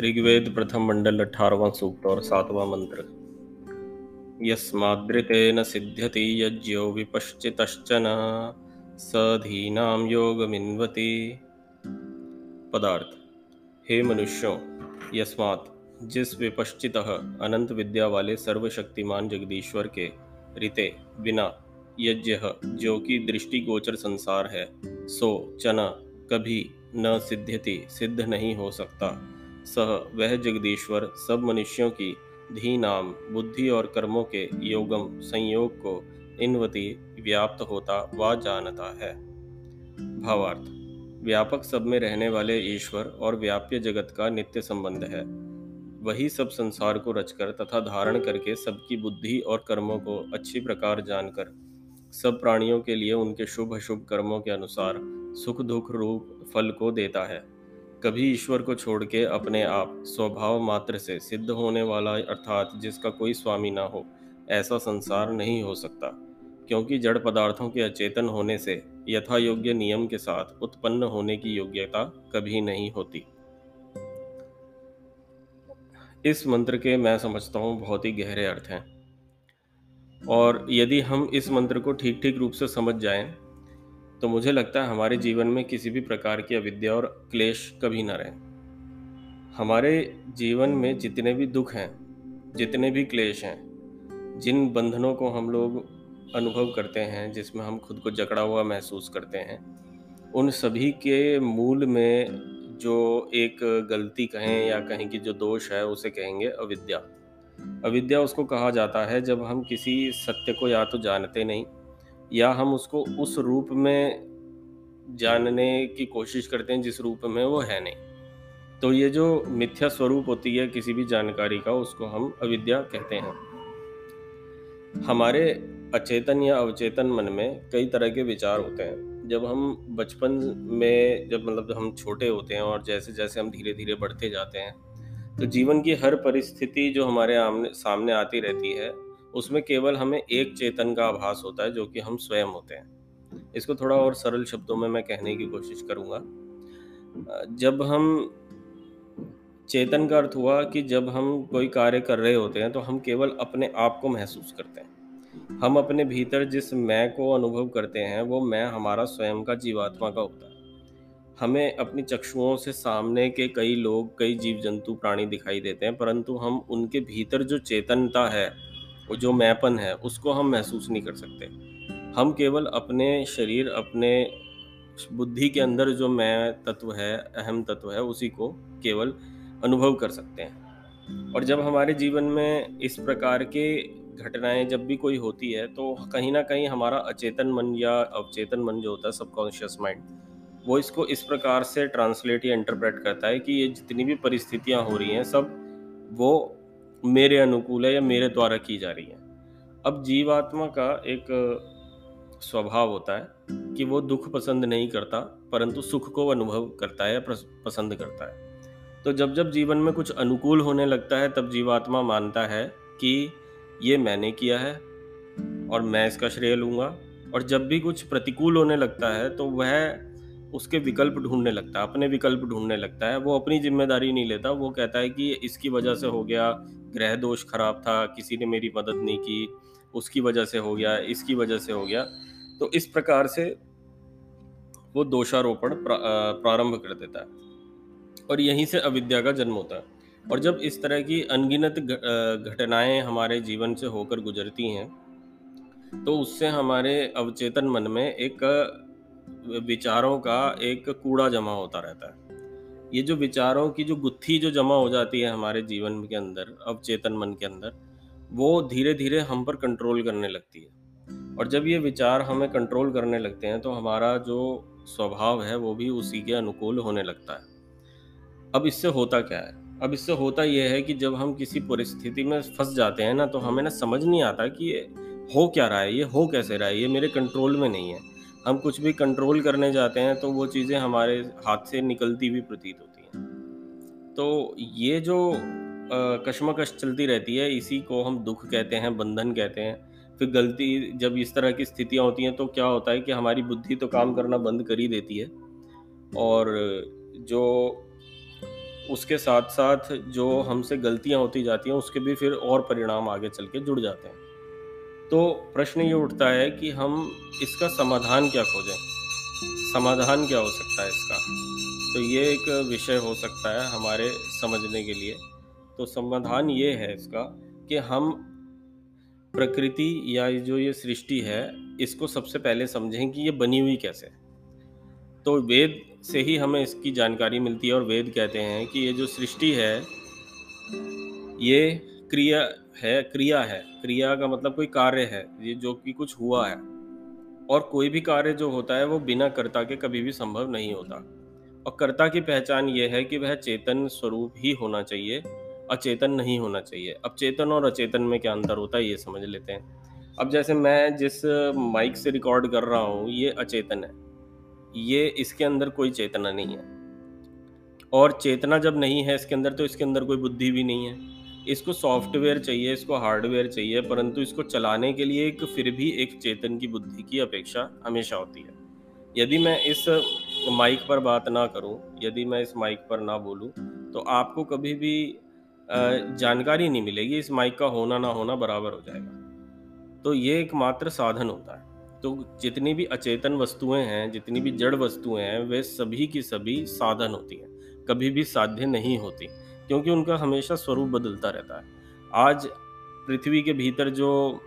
ऋग्वेद प्रथम मंडल अठारवा सूक्त और सातवां मंत्र। यस्मादृतेन सिद्ध्यति यज्ञो विपश्चितश्चन सधीनाम योगमिन्वति। पदार्थ। हे मनुष्यों, यस्मात् जिस विपश्चित अनंत विद्या वाले सर्वशक्तिमान जगदीश्वर के रीते बिना यज्ञ, जो कि दृष्टिगोचर संसार है, सो चना कभी न सिद्ध्यति, सिद्ध नहीं हो सकता। सह वह जगदीश्वर, सब मनुष्यों की धी नाम बुद्धि और कर्मों के योगम, संयोग को इनवती व्याप्त होता व जानता है। भावार्थ, व्यापक सब में रहने वाले ईश्वर और व्याप्य जगत का नित्य संबंध है। वही सब संसार को रचकर तथा धारण करके सबकी बुद्धि और कर्मों को अच्छी प्रकार जानकर सब प्राणियों के लिए उनके शुभ अशुभ कर्मों के अनुसार सुख दुख रूप फल को देता है। कभी ईश्वर को छोड़ के अपने आप स्वभाव मात्र से सिद्ध होने वाला अर्थात जिसका कोई स्वामी ना हो, ऐसा संसार नहीं हो सकता। क्योंकि जड़ पदार्थों के अचेतन होने से यथा योग्य नियम के साथ उत्पन्न होने की योग्यता कभी नहीं होती। इस मंत्र के मैं समझता हूँ बहुत ही गहरे अर्थ हैं। और यदि हम इस मंत्र को ठीक ठीक रूप से समझ जाएँ तो मुझे लगता है हमारे जीवन में किसी भी प्रकार की अविद्या और क्लेश कभी ना रहे। हमारे जीवन में जितने भी दुख हैं, जितने भी क्लेश हैं, जिन बंधनों को हम लोग अनुभव करते हैं, जिसमें हम खुद को जकड़ा हुआ महसूस करते हैं, उन सभी के मूल में जो एक गलती कहें या कहें कि जो दोष है, उसे कहेंगे अविद्या। अविद्या उसको कहा जाता है जब हम किसी सत्य को या तो जानते नहीं, या हम उसको उस रूप में जानने की कोशिश करते हैं जिस रूप में वो है नहीं। तो ये जो मिथ्या स्वरूप होती है किसी भी जानकारी का, उसको हम अविद्या कहते हैं। हमारे अचेतन या अवचेतन मन में कई तरह के विचार होते हैं। जब हम बचपन में, जब मतलब हम छोटे होते हैं और जैसे जैसे हम धीरे धीरे बढ़ते जाते हैं तो जीवन की हर परिस्थिति जो हमारे आमने, सामने आती रहती है, उसमें केवल हमें एक चेतन का आभास होता है, जो कि हम स्वयं होते हैं। इसको थोड़ा और सरल शब्दों में मैं कहने की कोशिश करूँगा। जब हम चेतन का अर्थ हुआ कि जब हम कोई कार्य कर रहे होते हैं तो हम केवल अपने आप को महसूस करते हैं। हम अपने भीतर जिस मैं को अनुभव करते हैं, वो मैं हमारा स्वयं का जीवात्मा का होता है। हमें अपनी चक्षुओं से सामने के कई लोग, कई जीव जंतु प्राणी दिखाई देते हैं, परंतु हम उनके भीतर जो चेतनता है, वो जो मैपन है, उसको हम महसूस नहीं कर सकते। हम केवल अपने शरीर, अपने बुद्धि के अंदर जो मैं तत्व है, अहम तत्व है, उसी को केवल अनुभव कर सकते हैं। और जब हमारे जीवन में इस प्रकार के घटनाएँ जब भी कोई होती है तो कहीं ना कहीं हमारा अचेतन मन या अवचेतन मन जो होता है, सबकॉन्शियस माइंड वो इसको इस प्रकार से ट्रांसलेट या इंटरप्रेट करता है कि ये जितनी भी परिस्थितियाँ हो रही हैं, सब वो मेरे अनुकूल है या मेरे द्वारा की जा रही हैं। अब जीवात्मा का एक स्वभाव होता है कि वो दुख पसंद नहीं करता, परंतु सुख को अनुभव करता है पसंद करता है। तो जब जब जीवन में कुछ अनुकूल होने लगता है, तब जीवात्मा मानता है कि ये मैंने किया है और मैं इसका श्रेय लूँगा। और जब भी कुछ प्रतिकूल होने लगता है तो वह उसके विकल्प ढूँढने लगता है, अपने विकल्प ढूँढने लगता है। वो अपनी ज़िम्मेदारी नहीं लेता, वो कहता है कि इसकी वजह से हो गया, ग्रह दोष खराब था, किसी ने मेरी मदद नहीं की, उसकी वजह से हो गया, इसकी वजह से हो गया। तो इस प्रकार से वो दोषारोपण प्रारंभ कर देता है। और यहीं से अविद्या का जन्म होता है। और जब इस तरह की अनगिनत घटनाएँ हमारे जीवन से होकर गुजरती हैं तो उससे हमारे अवचेतन मन में एक विचारों का एक कूड़ा जमा होता रहता है। ये जो विचारों की जो गुत्थी जो जमा हो जाती है हमारे जीवन के अंदर, अवचेतन मन के अंदर, वो धीरे धीरे हम पर कंट्रोल करने लगती है। और जब ये विचार हमें कंट्रोल करने लगते हैं तो हमारा जो स्वभाव है, वो भी उसी के अनुकूल होने लगता है। अब इससे होता क्या है? अब इससे होता यह है कि जब हम किसी परिस्थिति में फंस जाते हैं ना तो हमें ना समझ नहीं आता कि ये हो क्या रहा है, ये हो कैसे रहा है, ये मेरे कंट्रोल में नहीं है। हम कुछ भी कंट्रोल करने जाते हैं तो वो चीज़ें हमारे हाथ से निकलती हुई प्रतीत होती हैं। तो ये जो कश्मकश चलती रहती है, इसी को हम दुख कहते हैं, बंधन कहते हैं। फिर गलती, जब इस तरह की स्थितियाँ होती हैं तो क्या होता है कि हमारी बुद्धि तो काम करना बंद कर ही देती है। और जो, उसके साथ साथ जो हमसे गलतियाँ होती जाती हैं, उसके भी फिर और परिणाम आगे चल के जुड़ जाते हैं। तो प्रश्न ये उठता है कि हम इसका समाधान क्या खोजें? समाधान क्या हो सकता है इसका? तो ये एक विषय हो सकता है हमारे समझने के लिए। तो समाधान ये है इसका कि हम प्रकृति या जो ये सृष्टि है, इसको सबसे पहले समझें कि ये बनी हुई कैसे। तो वेद से ही हमें इसकी जानकारी मिलती है और वेद कहते हैं कि ये जो सृष्टि है, ये क्रिया है क्रिया है। क्रिया का मतलब कोई कार्य है, ये जो कि कुछ हुआ है। और कोई भी कार्य जो होता है, वो बिना कर्ता के कभी भी संभव नहीं होता। और कर्ता की पहचान ये है कि वह चेतन स्वरूप ही होना चाहिए, अचेतन नहीं होना चाहिए। अब चेतन और अचेतन में क्या अंतर होता है, ये समझ लेते हैं। अब जैसे मैं जिस माइक से रिकॉर्ड कर रहा हूँ, ये अचेतन है। ये इसके अंदर कोई चेतना नहीं है। और चेतना जब नहीं है इसके अंदर तो इसके अंदर कोई बुद्धि भी नहीं है। इसको सॉफ्टवेयर चाहिए इसको हार्डवेयर चाहिए परंतु इसको चलाने के लिए एक फिर भी एक चेतन की बुद्धि की अपेक्षा हमेशा होती है। यदि मैं इस माइक पर बात ना करूँ यदि मैं इस माइक पर ना बोलूँ तो आपको कभी भी जानकारी नहीं मिलेगी इस माइक का होना ना होना बराबर हो जाएगा। तो ये एक मात्र साधन होता है। तो जितनी भी अचेतन वस्तुएँ हैं जितनी भी जड़ वस्तुएँ हैं वे सभी की सभी साधन होती हैं। कभी भी साध्य नहीं होती। क्योंकि उनका हमेशा स्वरूप बदलता रहता है। आज पृथ्वी के भीतर जो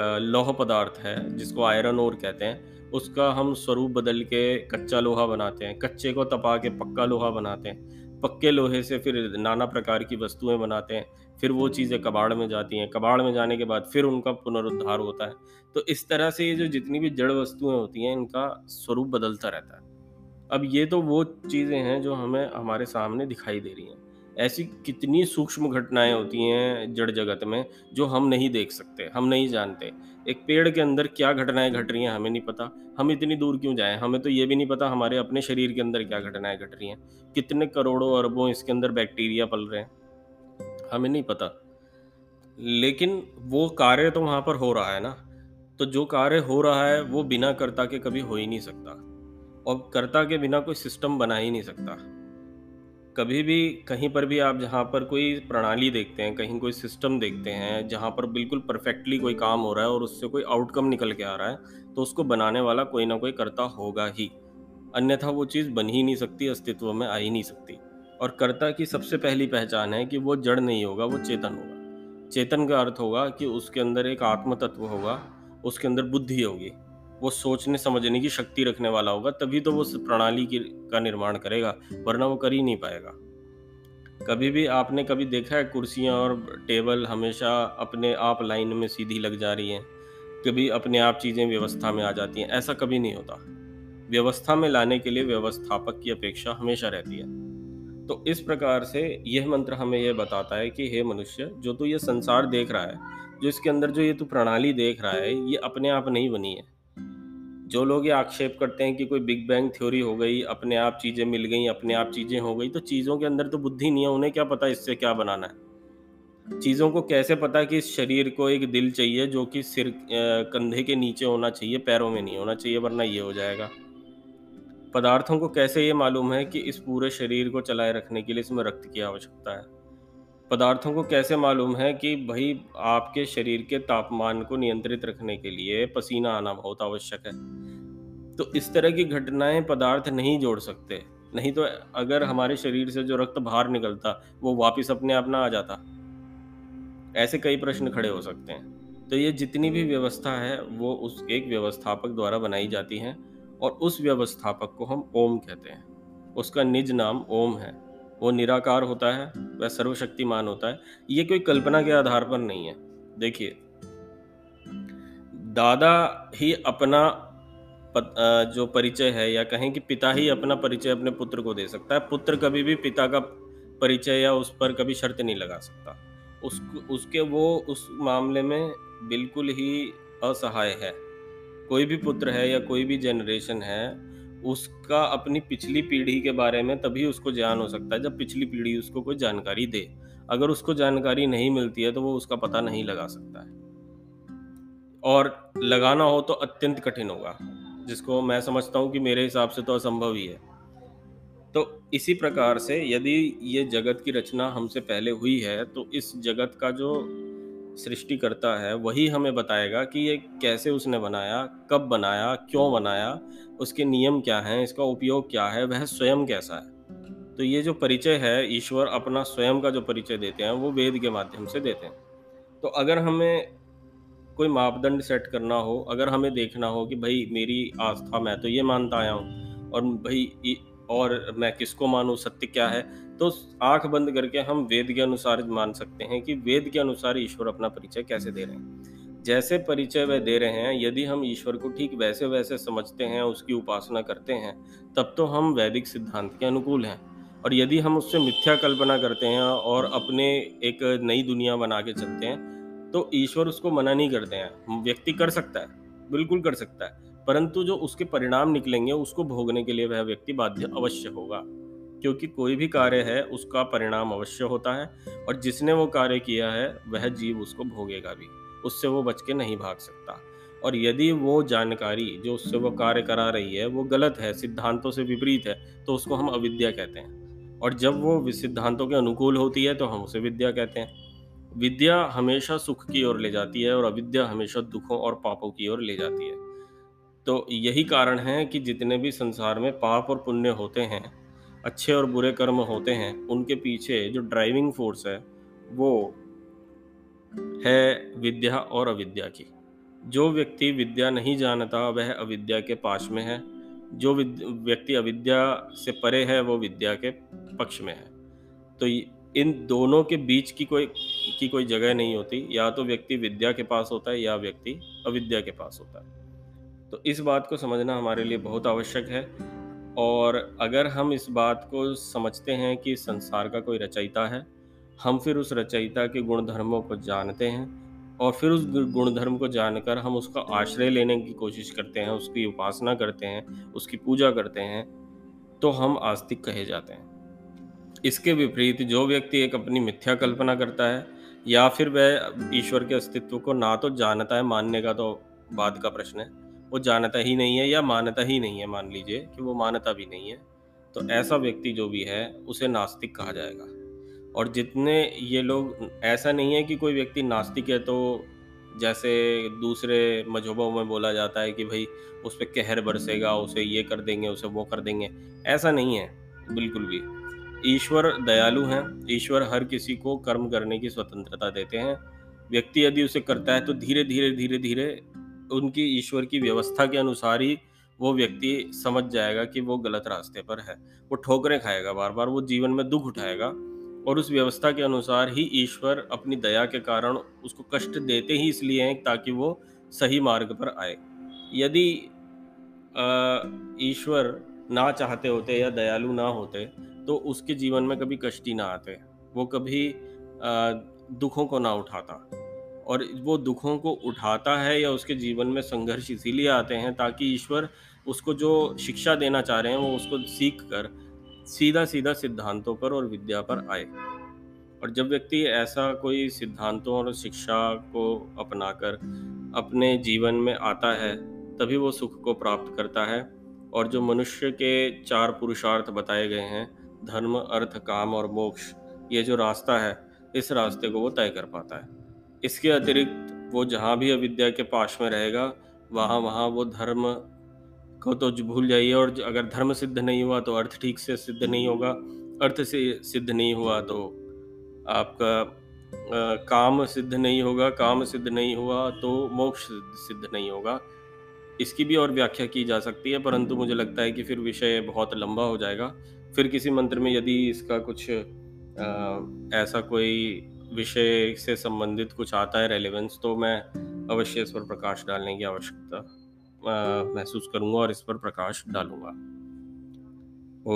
लौह पदार्थ है, जिसको आयरन ओर कहते हैं, उसका हम स्वरूप बदल के कच्चा लोहा बनाते हैं, कच्चे को तपा के पक्का लोहा बनाते हैं, पक्के लोहे से फिर नाना प्रकार की वस्तुएँ बनाते हैं, फिर वो चीज़ें कबाड़ में जाती हैं, कबाड़ में जाने के बाद फिर उनका पुनरुद्धार होता है। तो इस तरह से ये जो जितनी भी जड़ वस्तुएँ होती हैं, इनका स्वरूप बदलता रहता है। अब ये तो वो चीज़ें हैं जो हमें हमारे सामने दिखाई दे रही हैं। ऐसी कितनी सूक्ष्म घटनाएँ होती हैं जड़ जगत में जो हम नहीं देख सकते, हम नहीं जानते। एक पेड़ के अंदर क्या घटनाएँ घट रही हैं, हमें नहीं पता। हम इतनी दूर क्यों जाएँ? हमें तो ये भी नहीं पता हमारे अपने शरीर के अंदर क्या घटनाएँ घट रही हैं। कितने करोड़ों अरबों इसके अंदर बैक्टीरिया पल रहे हैं, हमें नहीं पता। लेकिन वो कार्य तो वहाँ पर हो रहा है ना? तो जो कार्य हो रहा है, वो बिना कर्ता के कभी हो ही नहीं सकता। और कर्ता के बिना कोई सिस्टम बना ही नहीं सकता। कभी भी कहीं पर भी आप जहाँ पर कोई प्रणाली देखते हैं, कहीं कोई सिस्टम देखते हैं, जहाँ पर बिल्कुल परफेक्टली कोई काम हो रहा है और उससे कोई आउटकम निकल के आ रहा है तो उसको बनाने वाला कोई ना कोई करता होगा ही। अन्यथा वो चीज़ बन ही नहीं सकती, अस्तित्व में आ ही नहीं सकती। और कर्ता की सबसे पहली पहचान है कि वो जड़ नहीं होगा, वो चेतन होगा। चेतन का अर्थ होगा कि उसके अंदर एक आत्म तत्व होगा, उसके अंदर बुद्धि होगी। वो सोचने, समझने की शक्ति रखने वाला होगा, तभी तो वो प्रणाली की, का निर्माण करेगा, वरना वो कर ही नहीं पाएगा। कभी भी आपने कभी देखा है कुर्सियाँ और टेबल हमेशा अपने आप लाइन में सीधी लग जा रही हैं, कभी अपने आप चीज़ें व्यवस्था में आ जाती हैं, ऐसा कभी नहीं होता। व्यवस्था में लाने के लिए व्यवस्थापक की अपेक्षा हमेशा रहती है। तो इस प्रकार से यह मंत्र हमें यह बताता है कि हे मनुष्य, जो तू ये संसार देख रहा है, जो इसके अंदर जो ये तू प्रणाली देख रहा है, ये अपने आप नहीं बनी है। जो लोग ये आक्षेप करते हैं कि कोई बिग बैंग थ्योरी हो गई, अपने आप चीज़ें मिल गई, अपने आप चीज़ें हो गई तो चीज़ों के अंदर तो बुद्धि नहीं है, उन्हें क्या पता इससे क्या बनाना है? चीज़ों को कैसे पता कि इस शरीर को एक दिल चाहिए जो कि सिर कंधे के नीचे होना चाहिए, पैरों में नहीं होना चाहिए, वरना ये हो जाएगा? पदार्थों को कैसे ये मालूम है कि इस पूरे शरीर को चलाए रखने के लिए इसमें रक्त की आवश्यकता है? पदार्थों को कैसे मालूम है कि भाई आपके शरीर के तापमान को नियंत्रित रखने के लिए पसीना आना बहुत आवश्यक है? तो इस तरह की घटनाएँ पदार्थ नहीं जोड़ सकते। नहीं तो अगर हमारे शरीर से जो रक्त बाहर निकलता, वो वापस अपने आप ना आ जाता। ऐसे कई प्रश्न खड़े हो सकते हैं। तो ये जितनी भी व्यवस्था है, वो उस एक व्यवस्थापक द्वारा बनाई जाती हैं और उस व्यवस्थापक को हम ओम कहते हैं। उसका निज नाम ओम है। वो निराकार होता है, वह सर्वशक्तिमान होता है। ये कोई कल्पना के आधार पर नहीं है। देखिए, दादा ही अपना जो परिचय है या कहें कि पिता ही अपना परिचय अपने पुत्र को दे सकता है। पुत्र कभी भी पिता का परिचय या उस पर कभी शर्त नहीं लगा सकता। उस उसके वो उस मामले में बिल्कुल ही असहाय है। कोई भी पुत्र है या कोई भी जनरेशन है उसका अपनी पिछली पीढ़ी के बारे में तभी उसको ज्ञान हो सकता है जब पिछली पीढ़ी उसको कोई जानकारी दे। अगर उसको जानकारी नहीं मिलती है तो वो उसका पता नहीं लगा सकता है। और लगाना हो तो अत्यंत कठिन होगा, जिसको मैं समझता हूँ कि मेरे हिसाब से तो असंभव ही है। तो इसी प्रकार से यदि ये जगत की रचना हमसे पहले हुई है तो इस जगत का जो सृष्टि करता है, वही हमें बताएगा कि ये कैसे उसने बनाया, कब बनाया, क्यों बनाया, उसके नियम क्या हैं, इसका उपयोग क्या है, वह स्वयं कैसा है। तो ये जो परिचय है, ईश्वर अपना स्वयं का जो परिचय देते हैं, वो वेद के माध्यम से देते हैं। तो अगर हमें कोई मापदंड सेट करना हो, अगर हमें देखना हो कि, भाई, मेरी आस्था, मैं तो ये मानता आया हूँ, और, भाई और मैं किसको मानूँ, सत्य क्या है? तो आँख बंद करके हम वेद के अनुसार मान सकते हैं कि वेद के अनुसार ईश्वर अपना परिचय कैसे दे रहे हैं। जैसे परिचय वह दे रहे हैं, यदि हम ईश्वर को ठीक वैसे वैसे समझते हैं, उसकी उपासना करते हैं, तब तो हम वैदिक सिद्धांत के अनुकूल हैं। और यदि हम उससे मिथ्या कल्पना करते हैं और अपने एक नई दुनिया बना के चलते हैं तो ईश्वर उसको मना नहीं करते हैं। व्यक्ति कर सकता है, बिल्कुल कर सकता है। परंतु जो उसके परिणाम निकलेंगे उसको भोगने के लिए वह व्यक्ति बाध्य अवश्य होगा। क्योंकि कोई भी कार्य है उसका परिणाम अवश्य होता है और जिसने वो कार्य किया है वह जीव उसको भोगेगा भी। उससे वो बच के नहीं भाग सकता। और यदि वो जानकारी जो उससे वो कार्य करा रही है वो गलत है सिद्धांतों से विपरीत है तो उसको हम अविद्या कहते हैं। और जब वो सिद्धांतों के अनुकूल होती है तो हम उसे विद्या कहते हैं। विद्या हमेशा सुख की ओर ले जाती है और अविद्या हमेशा दुखों और पापों की ओर ले जाती है। तो यही कारण है कि जितने भी संसार में पाप और पुण्य होते हैं, अच्छे और बुरे कर्म होते हैं, उनके पीछे जो ड्राइविंग फोर्स है, वो है विद्या और अविद्या की। जो व्यक्ति विद्या नहीं जानता, वह अविद्या के पास में है। जो व्यक्ति अविद्या से परे है, वो विद्या के पक्ष में है। तो इन दोनों के बीच की कोई की कोई जगह नहीं होती। या तो व्यक्ति विद्या के पास होता है, या व्यक्ति अविद्या के पास होता है। तो इस बात को समझना हमारे लिए बहुत आवश्यक है। और अगर हम इस बात को समझते हैं कि संसार का कोई रचयिता है, हम फिर उस रचयिता के गुण धर्मों को जानते हैं और फिर उस गुण धर्म को जानकर हम उसका आश्रय लेने की कोशिश करते हैं, उसकी उपासना करते हैं, उसकी पूजा करते हैं तो हम आस्तिक कहे जाते हैं। इसके विपरीत जो व्यक्ति एक अपनी मिथ्या कल्पना करता है या फिर वह ईश्वर के अस्तित्व को ना तो जानता है, मानने का तो बाद का प्रश्न है वो जानता ही नहीं है या मानता ही नहीं है, मान लीजिए, कि वो मानता भी नहीं है तो ऐसा व्यक्ति जो भी है, उसे नास्तिक कहा जाएगा। और जितने ये लोग, ऐसा नहीं है कि कोई व्यक्ति नास्तिक है तो जैसे दूसरे मजहबों में बोला जाता है कि भाई, उस पर कहर बरसेगा, उसे ये कर देंगे, उसे वो कर देंगे, ऐसा नहीं है, बिल्कुल भी। ईश्वर दयालु हैं, ईश्वर हर किसी को कर्म करने की स्वतंत्रता देते हैं। व्यक्ति यदि उसे करता है तो धीरे धीरे धीरे धीरे उनकी ईश्वर की व्यवस्था के अनुसार ही वो व्यक्ति समझ जाएगा कि वो गलत रास्ते पर है। वो ठोकरें खाएगा बार बार वो जीवन में दुख उठाएगा और उस व्यवस्था के अनुसार ही ईश्वर अपनी दया के कारण उसको कष्ट देते ही इसलिए हैं ताकि वो सही मार्ग पर आए। यदि ईश्वर ना चाहते होते या दयालु ना होते तो उसके जीवन में कभी कष्ट ही ना आते। वो कभी दुखों को ना उठाता। और वो दुखों को उठाता है या उसके जीवन में संघर्ष इसीलिए आते हैं ताकि ईश्वर उसको जो शिक्षा देना चाह रहे हैं, वो उसको सीख कर सीधा सीधा सिद्धांतों पर और विद्या पर आए। और जब व्यक्ति ऐसा कोई सिद्धांतों और शिक्षा को अपनाकर अपने जीवन में आता है, तभी वो सुख को प्राप्त करता है। और जो मनुष्य के चार पुरुषार्थ बताए गए हैं, धर्म, अर्थ, काम और मोक्ष, ये जो रास्ता है, इस रास्ते को वो तय कर पाता है। इसके अतिरिक्त वो जहाँ भी अविद्या के पास में रहेगा वहाँ वहाँ वो धर्म को तो भूल जाइए और अगर धर्म सिद्ध नहीं हुआ तो अर्थ ठीक से सिद्ध नहीं होगा। अर्थ से सिद्ध नहीं हुआ तो आपका आ, काम सिद्ध नहीं होगा काम सिद्ध नहीं हुआ तो मोक्ष सिद्ध नहीं होगा। इसकी भी और व्याख्या की जा सकती है परंतु मुझे लगता है कि फिर विषय बहुत लंबा हो जाएगा। फिर किसी मंत्र में यदि इसका कुछ आ, ऐसा कोई विषय से संबंधित कुछ आता है रेलेवेंस तो मैं अवश्य इस पर प्रकाश डालने की आवश्यकता महसूस करूँगा और इस पर प्रकाश डालूँगा। ओ